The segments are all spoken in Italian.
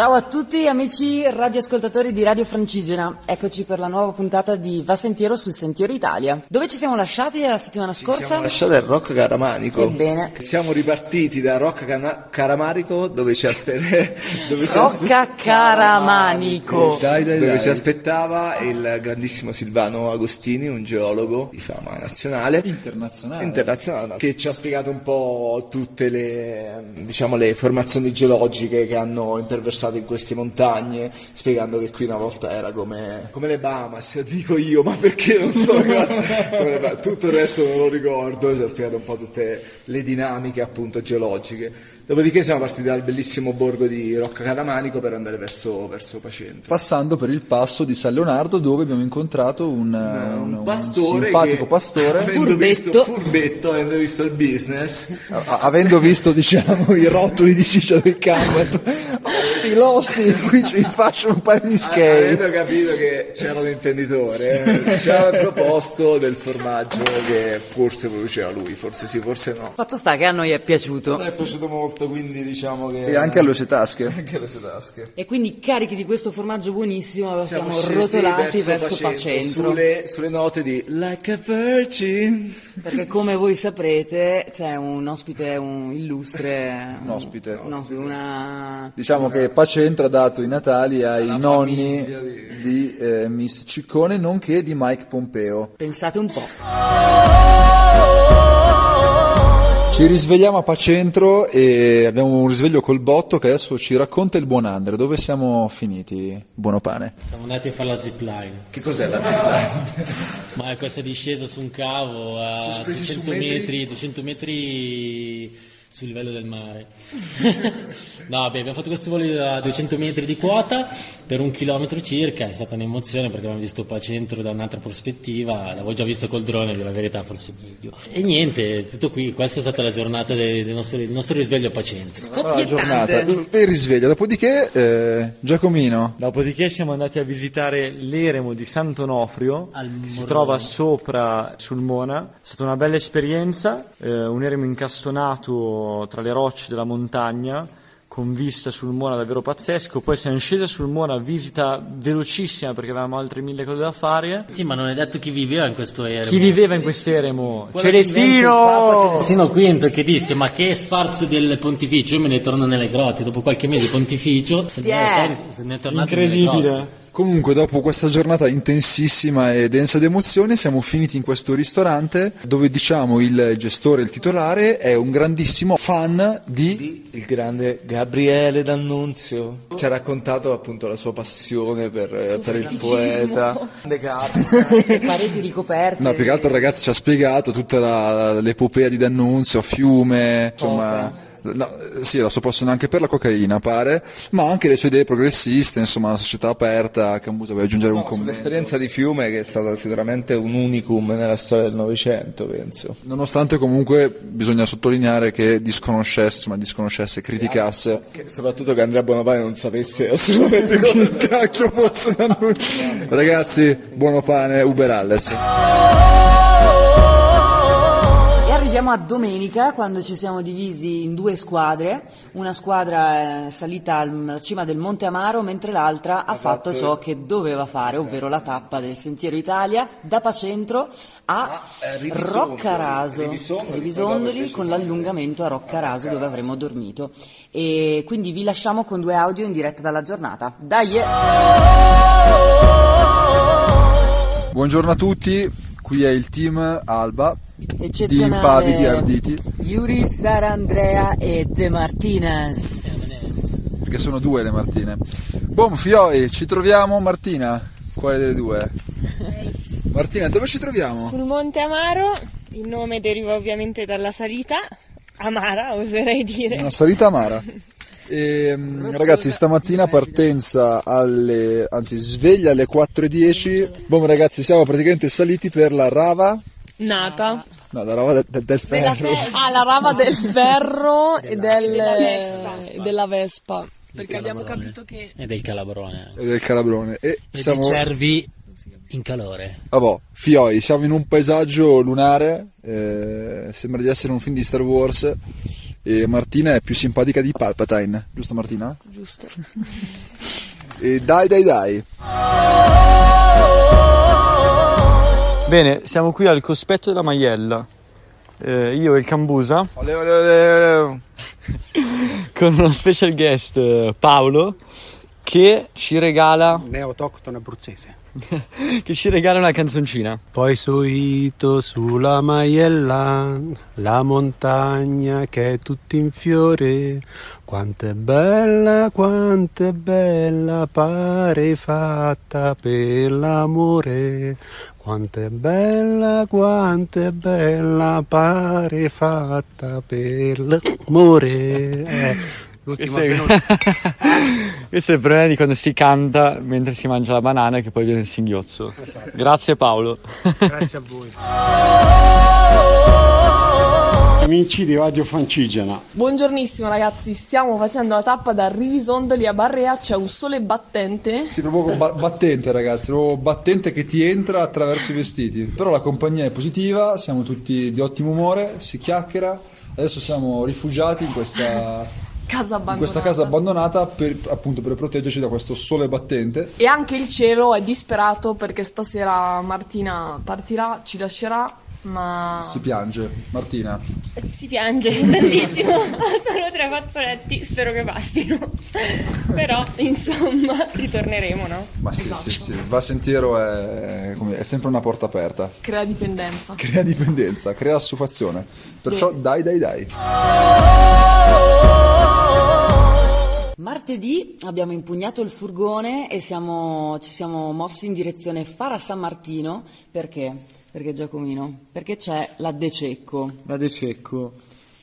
Ciao a tutti amici radioascoltatori di Radio Francigena, eccoci per la nuova puntata di Va Sentiero sul Sentiero Italia. Dove ci siamo lasciati la settimana scorsa? Ci siamo lasciati al Rock Caramanico. Ebbene. Siamo ripartiti da Rock Cana- Caramarico dove ci, aspe- dove ci Rocca Caramanico. Dai, dai, dove dai. ci aspettava il grandissimo Silvano Agostini, un geologo di fama nazionale. Internazionale. Internazionale, che ci ha spiegato un po' tutte le, diciamo, le formazioni geologiche che hanno imperversato in queste montagne, spiegando che qui una volta era come, come le Bahamas, dico io, ma perché non so cosa, come le Bahamas. tutto il resto non lo ricordo, ci ha spiegato un po' tutte le dinamiche appunto geologiche. Dopodiché siamo partiti dal bellissimo borgo di Rocca Caramanico per andare verso, verso Pacento. Passando per il passo di San Leonardo dove abbiamo incontrato un, un- un pastore simpatico che, pastore, avendo Furbetto. visto, furbetto, avendo visto il business, a- avendo visto diciamo i rotoli di ciccia del campo, ha detto, osti, losti, qui ci faccio un paio di skate. avendo capito che c'era un imprenditore, eh, ci ha proposto del formaggio che forse produceva lui, forse sì, forse no. Fatto sta che a noi è piaciuto. Mi è piaciuto molto, quindi diciamo che... E anche alle sue tasche. anche alle sue tasche. E quindi carichi di questo formaggio buonissimo siamo, scesi rotolati verso, Pacentro. Sulle, sulle note di Like a Virgin. Perché come voi saprete c'è un ospite, un illustre... Un ospite. un ospite, una... Diciamo che Pacentro ha dato i natali ai nonni famiglia di- di eh, Miss Ciccone nonché di Mike Pompeo. Pensate un po'. Ci risvegliamo a Pacentro e abbiamo un risveglio col botto che adesso ci racconta il buon Andre. Dove siamo finiti, buono pane? Siamo andati a fare la zipline, Che cos'è la zipline? ma è questa discesa su un cavo a Sospesi su 200 metri? metri, 200 metri sul livello del mare. no, beh, abbiamo fatto questo volo a 200 metri di quota per un chilometro circa, è stata un'emozione perché abbiamo visto Pacentro da un'altra prospettiva, l'avevo già visto col drone, di la verità forse meglio. E niente, tutto qui, questa è stata la giornata del, nostro, del nostro risveglio a Pacentro. La giornata e risveglio. Dopodiché, eh, Giacomino, Dopodiché siamo andati a visitare l'eremo di Sant'Onofrio, Al che si trova sopra sul Mona. È stata una bella esperienza, eh, un eremo incastonato tra le rocce della montagna, con vista sul Mona davvero pazzesco. Poi siamo scesi sul Mona, visita velocissima perché avevamo altre mille cose da fare. Sì, ma non è detto chi viveva in questo eremo. Chi viveva in il Papa Celestino! Celestino V che disse ma che sfarzo del pontificio io me ne torno nelle grotte dopo qualche mese di pontificio se ne è, Yeah. se ne è tornato. Incredibile. Comunque, dopo questa giornata intensissima e densa di emozioni, siamo finiti in questo ristorante dove diciamo il gestore, il titolare, è un grandissimo fan di. il grande Gabriele D'Annunzio ci ha raccontato appunto la sua passione per, per il poeta grande Gabri. E pareti ricoperte. No, più che altro il ragazzo ci ha spiegato tutta la- l'epopea di D'Annunzio, Fiume, insomma. No, sì, la sua passione anche per la cocaina, pare, ma anche le sue idee progressiste, insomma, una società aperta. Cambusa vuoi aggiungere un commento? L'esperienza di Fiume che è stata sicuramente un unicum nella storia del Novecento, penso. Nonostante comunque bisogna sottolineare che disconoscesse, insomma, disconoscesse, criticasse. Che- soprattutto che Andrea Bonapane non sapesse assolutamente Che cacchio fosse D'Annunzio? Ragazzi, buono pane, Uber Alles. Arriviamo a domenica quando ci siamo divisi in due squadre, una squadra è salita alla cima del Monte Amaro mentre l'altra ha fatto ciò che doveva fare, ovvero la tappa del Sentiero Italia da Pacentro a eh, Rivisondoli, Roccaraso, Rivisondoli, con l'allungamento a Roccaraso dove avremmo dormito. E quindi vi lasciamo con due audio in diretta dalla giornata. Dai! eh! Buongiorno a tutti, qui è il team Alba di Eccezionale. impavidi arditi, Yuri Sarandrea e De Martinez. perché sono due le Martine. Bom, Fioi, ci troviamo Martina? Quale delle due? Martina, dove ci troviamo? Sul Monte Amaro, il nome deriva ovviamente dalla salita, amara oserei dire. Una salita amara. E, mm, ragazzi, stamattina partenza alle, anzi sveglia alle 4.10. Bom ragazzi, siamo praticamente saliti per la rava, Nata. no, la rava del, del- del ferro. Ah, la rava del ferro e del- Vespa. e della Vespa. Perché abbiamo capito che e del calabrone e del calabrone. E e siamo, dei cervi In calore. Vabbè, Fioi, siamo in un paesaggio lunare, eh, sembra di essere un film di Star Wars e Martina è più simpatica di Palpatine, giusto Martina? Giusto. E dai dai dai. Bene, siamo qui al cospetto della Maiella. Eh, io e il Cambusa Ole, ole, ole, ole. con uno special guest eh, Paolo che ci regala neoautochtone abruzzese. che ci regala una canzoncina. Poi subito sulla maiella, la montagna che è tutta in fiore, quanto è bella, quanto è bella, pare fatta per l'amore. Quanto è bella, quanto è bella, pare fatta per l'amore. Eh, l'ultima. questo è il problema di quando si canta mentre si mangia la banana e che poi viene il singhiozzo. Grazie Paolo. Grazie a voi. Amici di Radio Francigena, Buongiornissimo ragazzi, stiamo facendo la tappa da Rivisondoli a Barrea, c'è un sole battente. Sì, proprio ba- battente ragazzi, proprio battente che ti entra attraverso i vestiti. Però la compagnia è positiva, siamo tutti di ottimo umore, si chiacchiera. Adesso siamo rifugiati in questa, Casa abbandonata. in questa casa abbandonata per, appunto per proteggerci da questo sole battente. E anche il cielo è disperato perché stasera Martina partirà, ci lascerà, ma... Si piange. Martina, Si piange tantissimo, sono tre fazzoletti, spero che bastino. Però, insomma, ritorneremo, no? ma sì, sì, sì, va sentiero è, come- è sempre una porta aperta. Crea dipendenza. Crea dipendenza, crea assuefazione. Perciò dai dai dai. Martedì abbiamo impugnato il furgone e siamo- ci siamo mossi in direzione Fara San Martino. Perché? Perché Giacomino? Perché c'è la De Cecco. La De Cecco,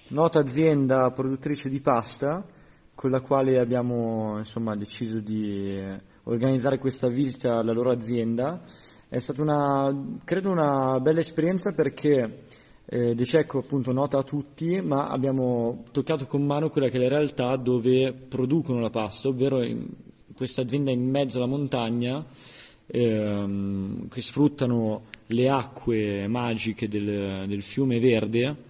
nota azienda produttrice di pasta con la quale abbiamo insomma, deciso di eh, organizzare questa visita alla loro azienda. È stata una, credo una bella esperienza perché eh, De Cecco appunto nota a tutti, ma abbiamo toccato con mano quella che è la realtà dove producono la pasta, ovvero questa azienda in mezzo alla montagna ehm, che sfruttano le acque magiche del, del fiume verde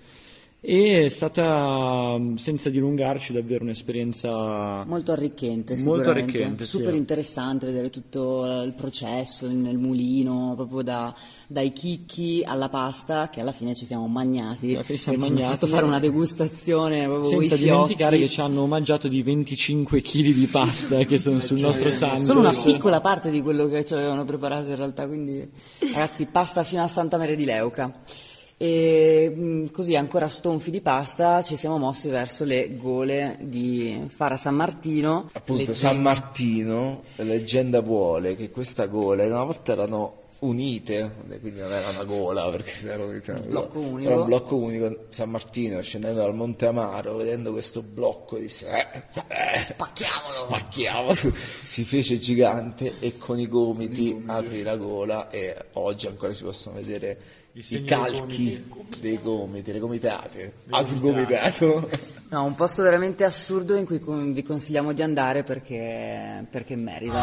e è stata, senza dilungarci, davvero un'esperienza Molto arricchente, Molto arricchente, sì. Super interessante vedere tutto eh, il processo nel mulino, proprio da- dai chicchi alla pasta, che alla fine ci siamo magnati. Alla fine siamo magnati. fatto fare una degustazione proprio senza dimenticare che ci hanno mangiato di 25 kg di pasta che sono sul nostro santo. Solo una piccola parte di quello che ci avevano preparato in realtà, quindi ragazzi, pasta fino a Santa Maria di Leuca. E mh, così ancora stonfi di pasta ci siamo mossi verso le gole di Fara San Martino. Appunto, Le- San Martino, leggenda vuole che questa gola una volta erano unite, quindi non era una gola perché era un blocco blo- unico. Era un blocco unico. San Martino scendendo dal Monte Amaro, vedendo questo blocco, disse: eh, eh, Spacchiamolo! spacchiamo. Si fece gigante e con i gomiti aprì la gola e oggi ancora si possono vedere i, dei calchi dei gomiti, le gomitate. Ha sgomitato. No, un posto veramente assurdo in cui vi consigliamo di andare perché, perché merita.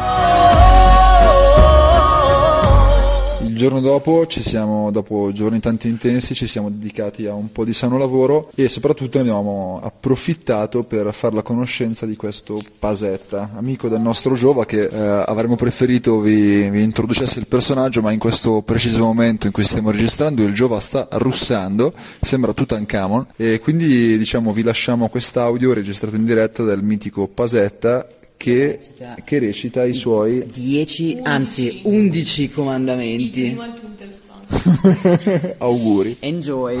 Il giorno dopo, siamo, dopo giorni tanto intensi, ci siamo dedicati a un po' di sano lavoro e soprattutto abbiamo approfittato per fare la conoscenza di questo Pasetta, amico del nostro Giova che eh, avremmo preferito vi, vi introducesse il personaggio, ma in questo preciso momento in cui stiamo registrando il Giova sta russando, sembra Tutankhamon. E quindi diciamo vi lasciamo quest'audio registrato in diretta dal mitico Pasetta che, che recita i suoi 10, anzi 11 comandamenti. il più interessante. auguri. Enjoy.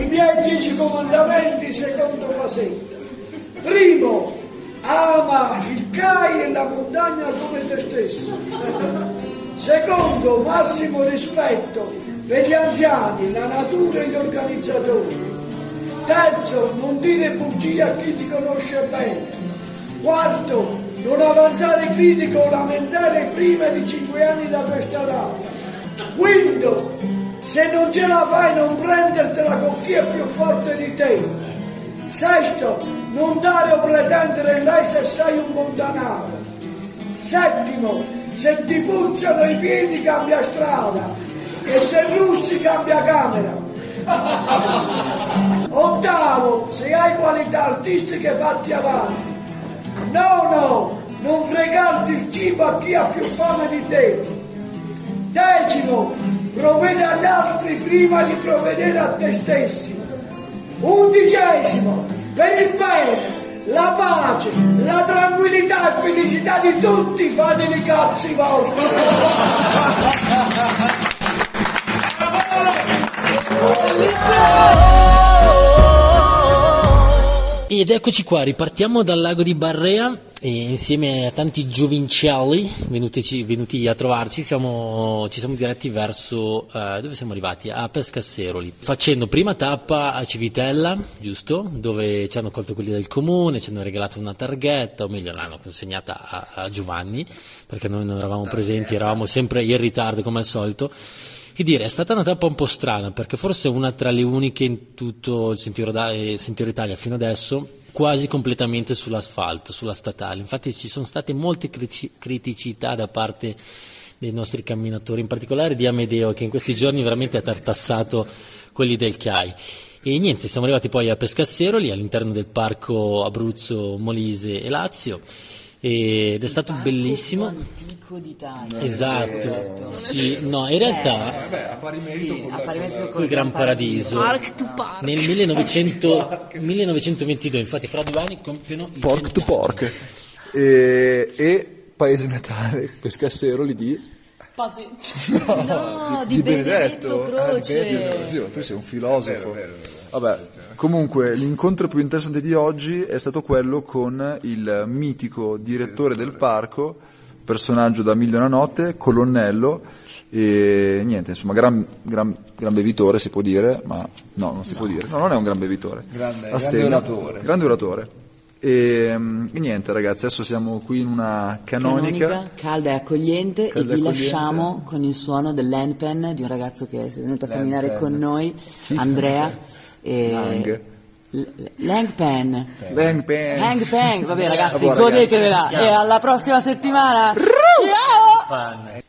I miei dieci comandamenti secondo Pasetta. Primo, ama il Cai e la montagna come te stesso. Secondo, massimo rispetto per gli anziani, la natura e gli organizzatori. Terzo, non dire bugie a chi ti conosce bene. Quarto, non avanzare critico o lamentare prima di cinque anni da questa data. Quinto, se non ce la fai non prendertela con chi è più forte di te. Sesto, non dare o pretendere lei se sei un buon danaro. Settimo, se ti puzzano i piedi cambia strada e se russi cambia camera. Ottavo, se hai qualità artistiche fatti avanti. Nono, non fregarti il cibo a chi ha più fame di te. Decimo, provvede agli altri prima di provvedere a te stessi. Undicesimo, per il bene, la pace, la tranquillità e felicità di tutti, fatevi cazzi vostri. Ed eccoci qua, ripartiamo dal lago di Barrea e insieme a tanti giovincelli venuti, venuti a trovarci siamo, ci siamo diretti verso, eh, dove siamo arrivati? A Pescasseroli, facendo prima tappa a Civitella, giusto? Dove ci hanno colto quelli del comune, ci hanno regalato una targhetta, o meglio l'hanno consegnata a, a Giovanni, perché noi non eravamo presenti, eravamo sempre in ritardo come al solito. Che dire, è stata una tappa un po' strana perché forse è una tra le uniche in tutto il Sentiero, da- eh, Sentiero Italia fino adesso quasi completamente sull'asfalto, sulla statale. Infatti ci sono state molte criti- criticità da parte dei nostri camminatori, in particolare di Amedeo che in questi giorni veramente ha tartassato quelli del CAI. E niente, siamo arrivati poi a Pescasseroli all'interno del parco Abruzzo, Molise e Lazio ed è stato bellissimo. Antico d'Italia. Esatto, sì, no, in realtà Vabbè, a pari merito Sì, con a pari merito col Gran Paradiso Park to park. nel 1900 1922, infatti fra due anni compiono i Pork to 100 anni. pork. E, e paese natale, Pescasseroli di... Pasi- No, di, Benedetto, Croce. Ah, di Benedetto. Zio, tu sei un filosofo. Vabbè, comunque l'incontro più interessante di oggi è stato quello con il mitico direttore del parco, personaggio da Mille e una notte, colonnello, e niente, insomma, gran, gran, gran bevitore si può dire, ma no, non si può dire, no, non è un gran bevitore. Grande- grande oratore. Grande oratore. E, e niente ragazzi, adesso siamo qui in una canonica. Canonica, calda e accogliente Calda e vi accogliente. lasciamo con il suono dell'handpan di un ragazzo che è venuto a camminare con noi, Andrea. E Lang. L- L'hangpan. Bang, bang. Hangpan, vabbè Vabbè, ragazzi. godetevela e alla prossima settimana. Ciao!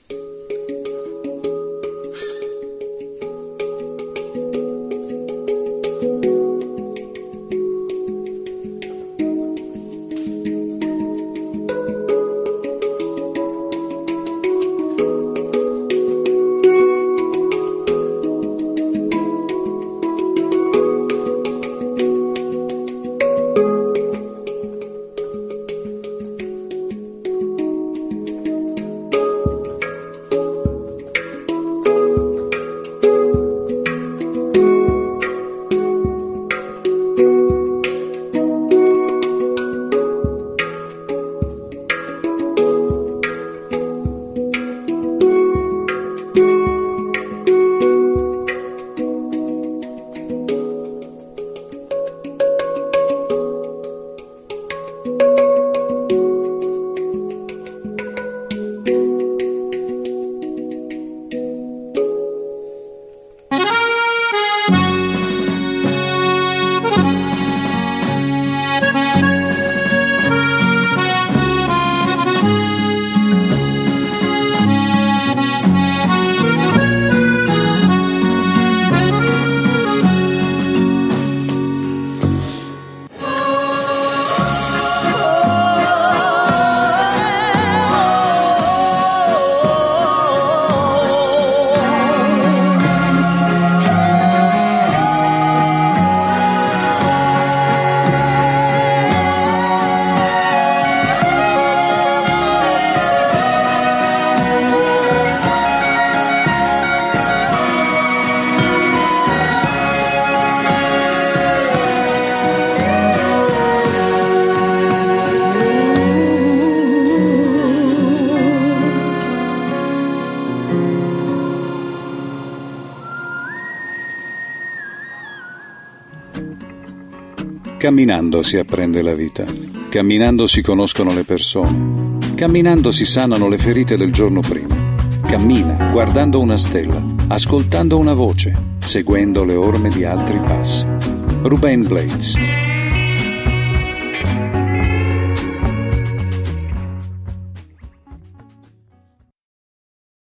Camminando si apprende la vita, camminando si conoscono le persone, camminando si sanano le ferite del giorno prima. Cammina guardando una stella, ascoltando una voce, seguendo le orme di altri passi. Ruben Blades